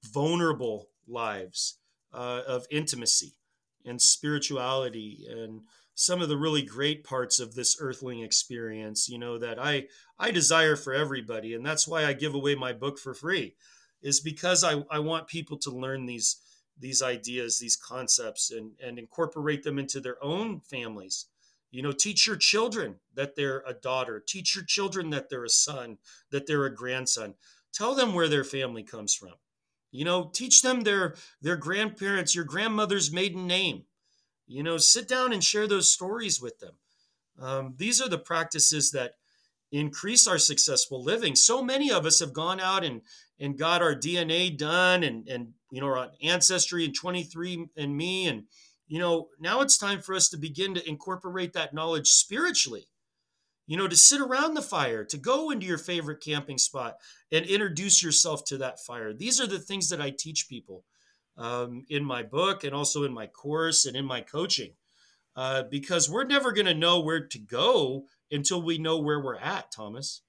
S2: vulnerable lives uh, of intimacy and spirituality and some of the really great parts of this earthling experience you know that i i desire for everybody and that's why i give away my book for free is because i i want people to learn these these ideas these concepts and and incorporate them into their own families you know, teach your children that they're a daughter, teach your children that they're a son, that they're a grandson. Tell them where their family comes from. You know, teach them their their grandparents, your grandmother's maiden name. You know, sit down and share those stories with them. Um, these are the practices that increase our successful living. So many of us have gone out and and got our DNA done and and you know our ancestry and 23 and me and you know, now it's time for us to begin to incorporate that knowledge spiritually. You know, to sit around the fire, to go into your favorite camping spot and introduce yourself to that fire. These are the things that I teach people um, in my book and also in my course and in my coaching. Uh, because we're never going to know where to go until we know where we're at, Thomas.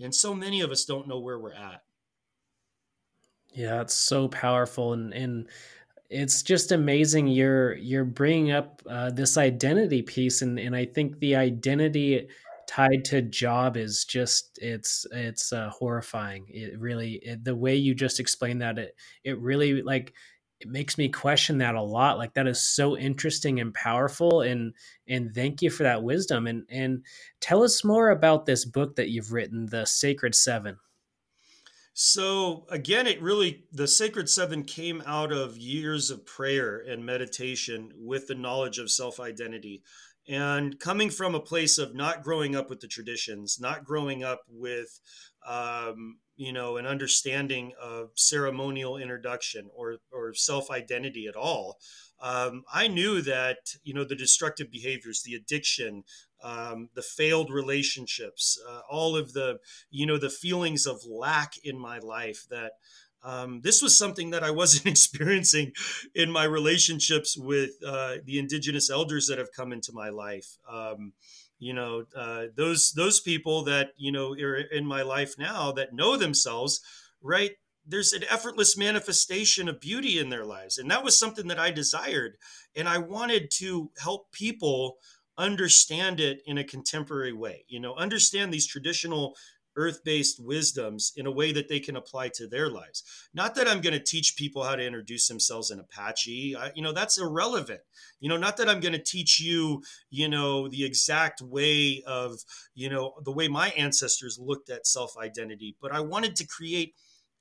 S2: And so many of us don't know where we're at.
S1: Yeah, it's so powerful. And, and it's just amazing you're you're bringing up uh, this identity piece and and I think the identity tied to job is just it's it's uh, horrifying it really it, the way you just explained that it it really like it makes me question that a lot like that is so interesting and powerful and and thank you for that wisdom and and tell us more about this book that you've written the sacred seven
S2: so again, it really, the Sacred Seven came out of years of prayer and meditation with the knowledge of self identity. And coming from a place of not growing up with the traditions, not growing up with, um, you know, an understanding of ceremonial introduction or, or self identity at all, um, I knew that, you know, the destructive behaviors, the addiction, um, the failed relationships, uh, all of the, you know, the feelings of lack in my life that um, this was something that I wasn't experiencing in my relationships with uh, the indigenous elders that have come into my life. Um, you know, uh, those those people that you know are in my life now that know themselves, right? There's an effortless manifestation of beauty in their lives, and that was something that I desired, and I wanted to help people understand it in a contemporary way you know understand these traditional earth-based wisdoms in a way that they can apply to their lives. Not that i'm going to teach people how to introduce themselves in apache I, you know that's irrelevant. You know not that i'm going to teach you you know the exact way of you know the way my ancestors looked at self-identity but i wanted to create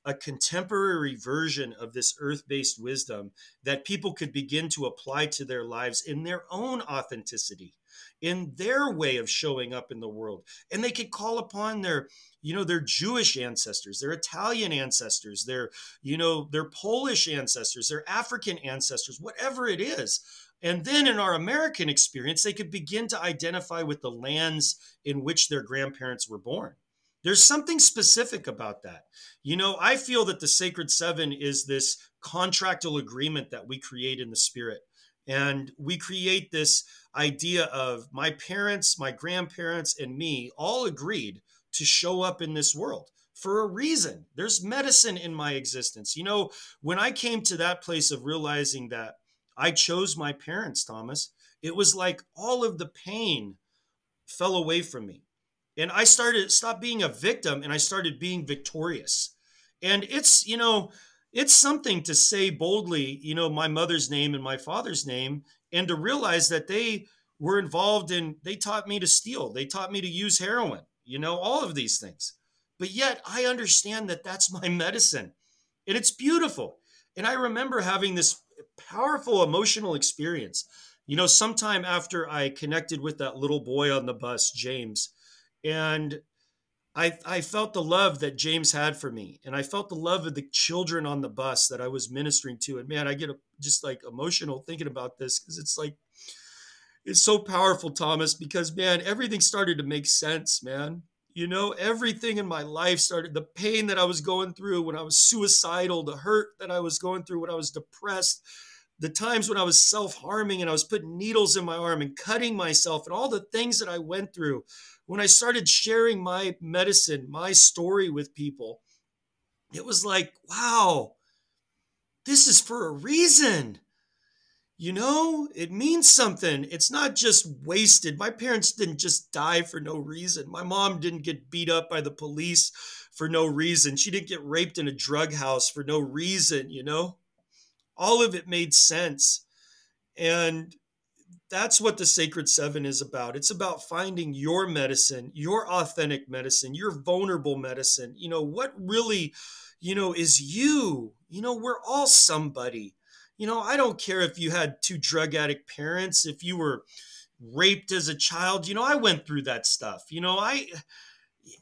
S2: a contemporary version of this earth based wisdom that people could begin to apply to their lives in their own authenticity in their way of showing up in the world and they could call upon their you know their jewish ancestors their italian ancestors their you know their polish ancestors their african ancestors whatever it is and then in our american experience they could begin to identify with the lands in which their grandparents were born there's something specific about that. You know, I feel that the Sacred Seven is this contractual agreement that we create in the spirit. And we create this idea of my parents, my grandparents, and me all agreed to show up in this world for a reason. There's medicine in my existence. You know, when I came to that place of realizing that I chose my parents, Thomas, it was like all of the pain fell away from me and I started stop being a victim and I started being victorious. And it's, you know, it's something to say boldly, you know, my mother's name and my father's name and to realize that they were involved in they taught me to steal, they taught me to use heroin, you know, all of these things. But yet I understand that that's my medicine. And it's beautiful. And I remember having this powerful emotional experience. You know, sometime after I connected with that little boy on the bus, James, and I, I felt the love that James had for me, and I felt the love of the children on the bus that I was ministering to. And man, I get just like emotional thinking about this because it's like it's so powerful, Thomas. Because man, everything started to make sense, man. You know, everything in my life started. The pain that I was going through when I was suicidal, the hurt that I was going through when I was depressed, the times when I was self harming and I was putting needles in my arm and cutting myself, and all the things that I went through when I started sharing my medicine, my story with people, it was like, wow, this is for a reason. You know, it means something. It's not just wasted. My parents didn't just die for no reason. My mom didn't get beat up by the police for no reason. She didn't get raped in a drug house for no reason, you know? All of it made sense. And that's what the sacred seven is about. It's about finding your medicine your authentic medicine your vulnerable medicine. You know what really you know is you? You know we're all somebody. You know i don't care if you had two drug addict parents if you were raped as a child you know i went through that stuff. You know i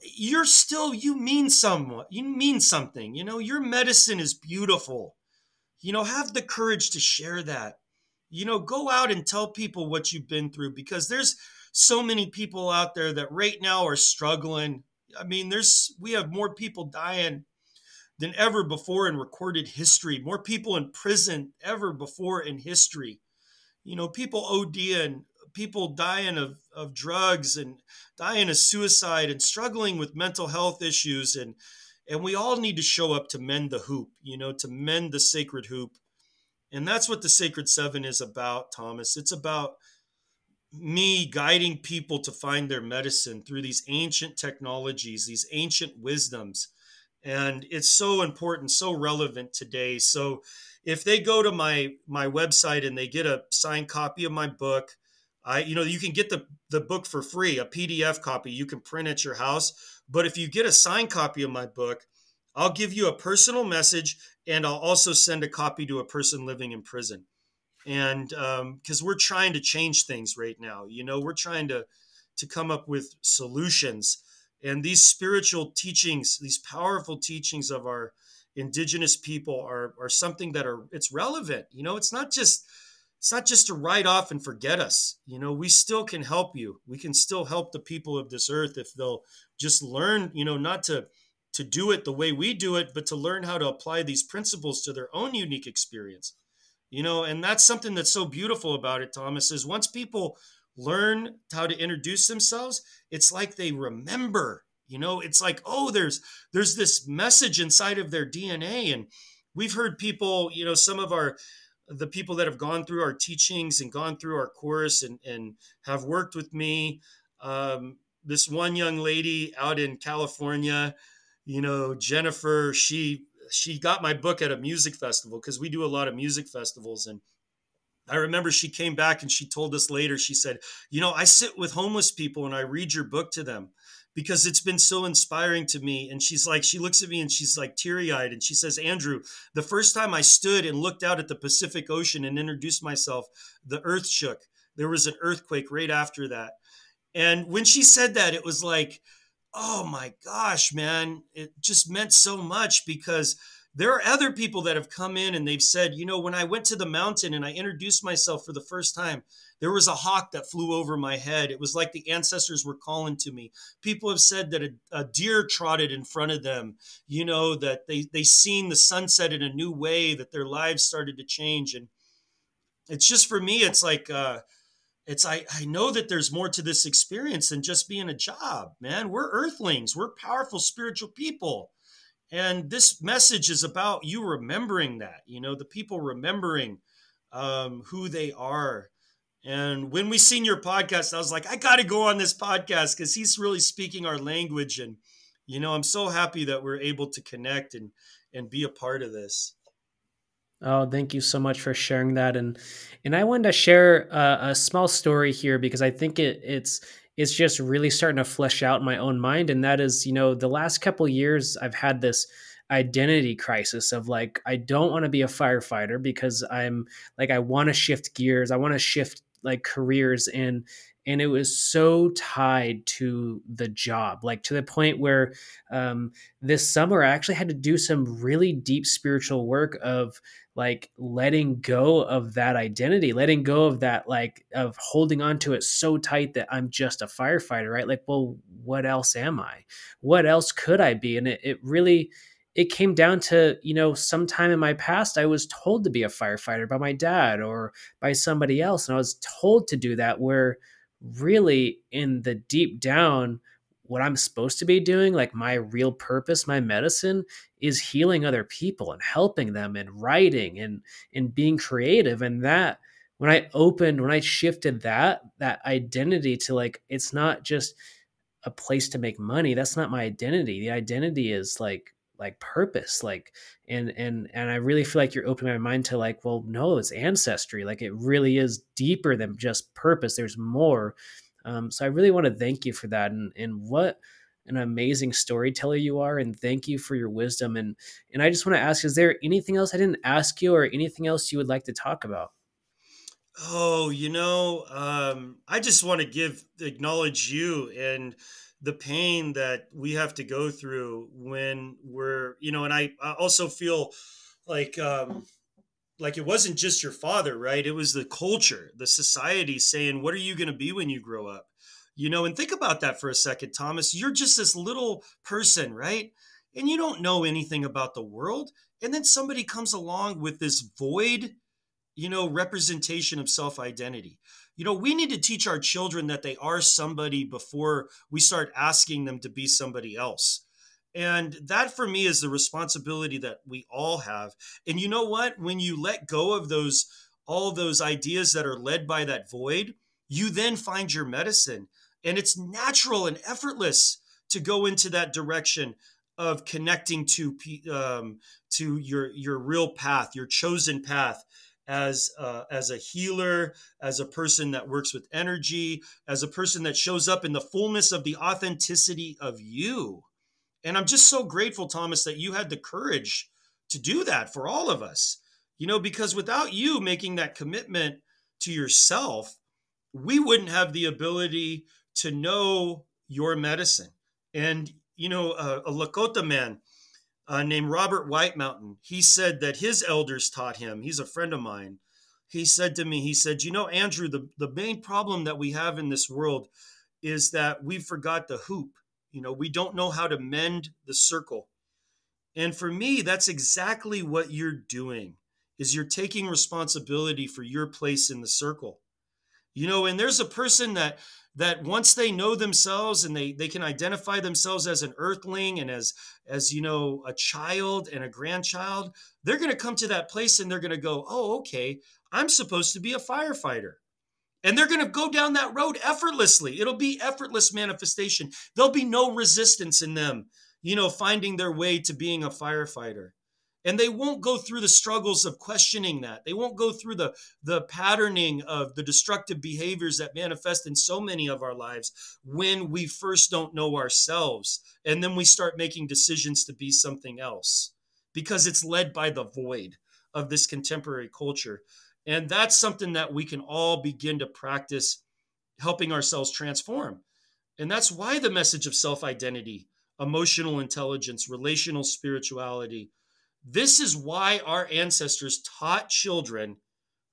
S2: you're still you mean someone. you mean something. You know your medicine is beautiful. You know have the courage to share that you know, go out and tell people what you've been through because there's so many people out there that right now are struggling. I mean, there's we have more people dying than ever before in recorded history, more people in prison ever before in history. You know, people ODing, people dying of, of drugs and dying of suicide and struggling with mental health issues and and we all need to show up to mend the hoop, you know, to mend the sacred hoop and that's what the Sacred Seven is about, Thomas. It's about me guiding people to find their medicine through these ancient technologies, these ancient wisdoms. And it's so important, so relevant today. So if they go to my my website and they get a signed copy of my book, I you know, you can get the the book for free, a PDF copy. You can print at your house. But if you get a signed copy of my book, I'll give you a personal message and I'll also send a copy to a person living in prison. And because um, we're trying to change things right now, you know, we're trying to to come up with solutions. And these spiritual teachings, these powerful teachings of our indigenous people are are something that are it's relevant. You know, it's not just it's not just to write off and forget us. You know, we still can help you. We can still help the people of this earth if they'll just learn, you know, not to to do it the way we do it, but to learn how to apply these principles to their own unique experience. You know, and that's something that's so beautiful about it, Thomas, is once people learn how to introduce themselves, it's like they remember. You know, it's like, oh, there's there's this message inside of their DNA. And we've heard people, you know, some of our the people that have gone through our teachings and gone through our course and, and have worked with me. Um, this one young lady out in California you know jennifer she she got my book at a music festival because we do a lot of music festivals and I remember she came back and she told us later, she said, You know, I sit with homeless people and I read your book to them because it's been so inspiring to me. And she's like, she looks at me and she's like teary eyed and she says, Andrew, the first time I stood and looked out at the Pacific Ocean and introduced myself, the earth shook. There was an earthquake right after that. And when she said that, it was like, oh my gosh, man, it just meant so much because there are other people that have come in and they've said, you know, when I went to the mountain and I introduced myself for the first time, there was a hawk that flew over my head. It was like the ancestors were calling to me. People have said that a, a deer trotted in front of them, you know, that they they seen the sunset in a new way, that their lives started to change. And it's just for me, it's like uh it's I, I know that there's more to this experience than just being a job, man. We're earthlings, we're powerful spiritual people and this message is about you remembering that, you know, the people remembering um, who they are. And when we seen your podcast, I was like, I got to go on this podcast because he's really speaking our language. And, you know, I'm so happy that we're able to connect and, and be a part of this.
S1: Oh, thank you so much for sharing that, and and I wanted to share a, a small story here because I think it it's it's just really starting to flesh out in my own mind. And that is you know the last couple years i've had this identity crisis of like i don't want to be a firefighter because i'm like i want to shift gears. I want to shift like careers. And and it was so tied to the job like to the point where um, this summer i actually had to do some really deep spiritual work of like letting go of that identity letting go of that like of holding on to it so tight that i'm just a firefighter right? Like well what else am i? What else could i be? And it, it really it came down to you know sometime in my past i was told to be a firefighter by my dad or by somebody else and i was told to do that where really in the deep down what I'm supposed to be doing, like my real purpose, my medicine is healing other people and helping them and writing and and being creative. And that when I opened when I shifted that that identity to like it's not just a place to make money. That's not my identity. The identity is like like purpose like and and and i really feel like you're opening my mind to like well no it's ancestry like it really is deeper than just purpose there's more um, so i really want to thank you for that and and what an amazing storyteller you are and thank you for your wisdom and and i just want to ask is there anything else i didn't ask you or anything else you would like to talk about?
S2: Oh you know um, i just want to give acknowledge you and the pain that we have to go through when we're you know and i, I also feel like um like it wasn't just your father right? It was the culture the society saying what are you going to be when you grow up? You know and think about that for a second thomas. You're just this little person right? And you don't know anything about the world. And then somebody comes along with this void you know representation of self identity you know, we need to teach our children that they are somebody before we start asking them to be somebody else. And that for me is the responsibility that we all have. And you know what? When you let go of those, all those ideas that are led by that void, you then find your medicine. And it's natural and effortless to go into that direction of connecting to um, to your your real path, your chosen path, as uh, as a healer, as a person that works with energy, as a person that shows up in the fullness of the authenticity of you. And I'm just so grateful, Thomas, that you had the courage to do that for all of us. You know, because without you making that commitment to yourself, we wouldn't have the ability to know your medicine. And you know, uh, a Lakota man uh, named Robert White Mountain. He said that his elders taught him. He's a friend of mine. He said to me, he said, You know, Andrew, the, the main problem that we have in this world is that we forgot the hoop. You know, we don't know how to mend the circle. And for me, that's exactly what you're doing is you're taking responsibility for your place in the circle. You know, and there's a person that that once they know themselves and they they can identify themselves as an earthling and as as you know a child and a grandchild they're going to come to that place and they're going to go oh okay i'm supposed to be a firefighter. And they're going to go down that road effortlessly. It'll be effortless manifestation. There'll be no resistance in them you know finding their way to being a firefighter and they won't go through the struggles of questioning that. They won't go through the the patterning of the destructive behaviors that manifest in so many of our lives when we first don't know ourselves. And then we start making decisions to be something else because it's led by the void of this contemporary culture. And that's something that we can all begin to practice helping ourselves transform. And that's why the message of self identity emotional intelligence relational spirituality this is why our ancestors taught children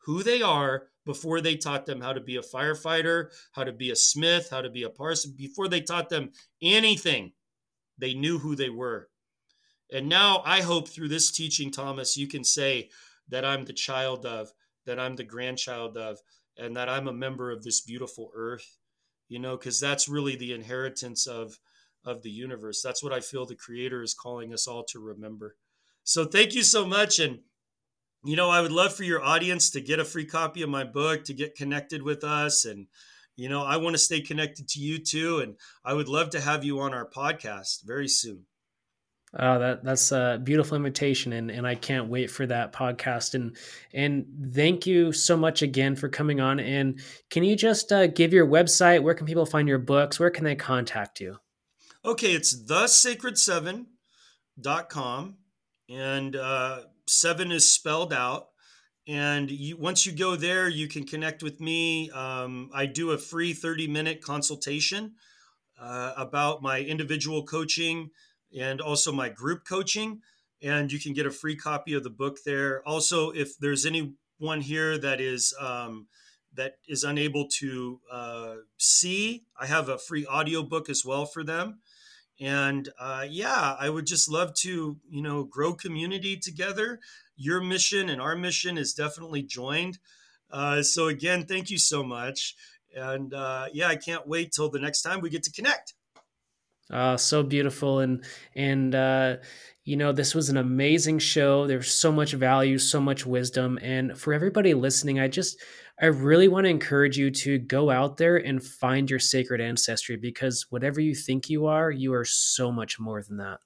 S2: who they are before they taught them how to be a firefighter, how to be a smith, how to be a parson, before they taught them anything. They knew who they were. And now I hope through this teaching, Thomas, you can say that I'm the child of, that I'm the grandchild of, and that I'm a member of this beautiful earth, you know, because that's really the inheritance of of the universe. That's what I feel the creator is calling us all to remember. So thank you so much. And, you know, I would love for your audience to get a free copy of my book, to get connected with us. And, you know, I want to stay connected to you too. And I would love to have you on our podcast very soon.
S1: Oh, that that's a beautiful invitation, and and I can't wait for that podcast. and And thank you so much again for coming on. And can you just uh, give your website? Where can people find your books? Where can they contact you?
S2: Okay, it's thesacredseven.com and uh, seven is spelled out. And you, once you go there, you can connect with me. Um, I do a free 30 minute consultation uh, about my individual coaching and also my group coaching. And you can get a free copy of the book there. Also, if there's anyone here that is um, that is unable to uh, see, I have a free audio book as well for them and uh, yeah i would just love to you know grow community together. Your mission and our mission is definitely joined. Uh, so again thank you so much. And uh, yeah i can't wait till the next time we get to connect.
S1: Uh, so beautiful. And and uh, you know this was an amazing show. There's so much value so much wisdom. And for everybody listening i just I really want to encourage you to go out there and find your sacred ancestry because whatever you think you are, you are so much more than that.